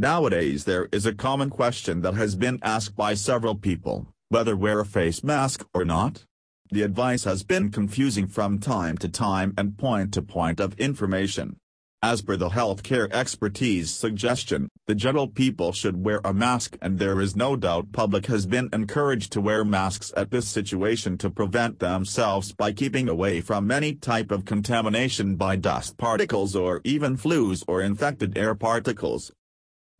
Nowadays there is a common question that has been asked by several people, whether wear a face mask or not. The advice has been confusing from time to time and point to point of information. As per the healthcare expertise suggestion, the general people should wear a mask and there is no doubt public has been encouraged to wear masks at this situation to prevent themselves by keeping away from any type of contamination by dust particles or even flus or infected air particles.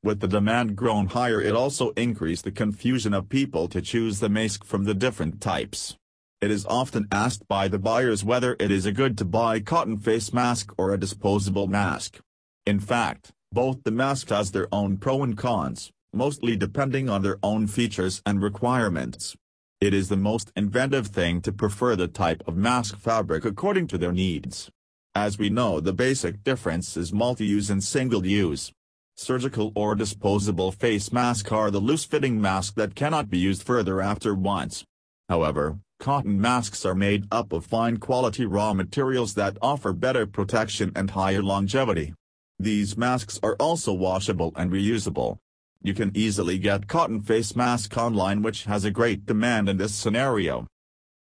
With the demand grown higher it also increased the confusion of people to choose the mask from the different types. It is often asked by the buyers whether it is a good to buy cotton face mask or a disposable mask. In fact, both the masks has their own pro and cons, mostly depending on their own features and requirements. It is the most inventive thing to prefer the type of mask fabric according to their needs. As we know the basic difference is multi-use and single-use. Surgical or disposable face mask are the loose-fitting mask that cannot be used further after once. However, Cotton masks are made up of fine quality raw materials that offer better protection and higher longevity. These masks are also washable and reusable. You can easily get cotton face mask online which has a great demand in this scenario.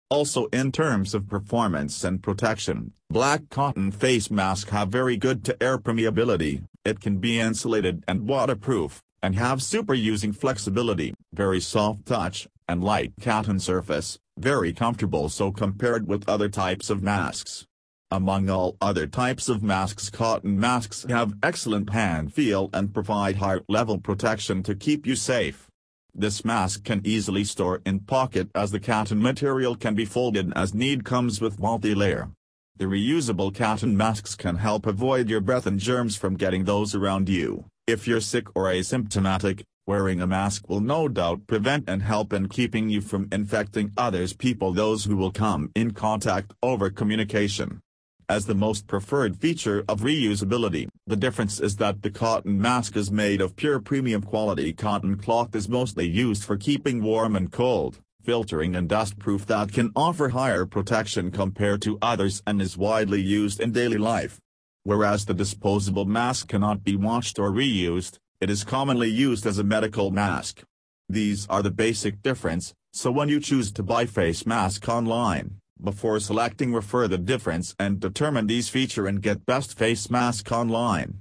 Also in terms of performance and protection, black cotton face masks have very good to air permeability, it can be insulated and waterproof, and have super using flexibility, very soft touch, and light cotton surface, very comfortable so compared with other types of masks. Among all other types of masks cotton masks have excellent hand feel and provide high-level protection to keep you safe. This mask can easily store in pocket as the cotton material can be folded as need comes with multi-layer. The reusable cotton masks can help avoid your breath and germs from getting those around you. If you're sick or asymptomatic, Wearing a mask will no doubt prevent and help in keeping you from infecting others people those who will come in contact over communication. As the most preferred feature of reusability, the difference is that the cotton mask is made of pure premium quality cotton cloth is mostly used for keeping warm and cold, filtering and dust-proof that can offer higher protection compared to others and is widely used in daily life. Whereas the disposable mask cannot be washed or reused, it is commonly used as a medical mask. These are the basic difference, so when you choose to buy face mask online, before selecting refer the difference and determine these feature and get best face mask online.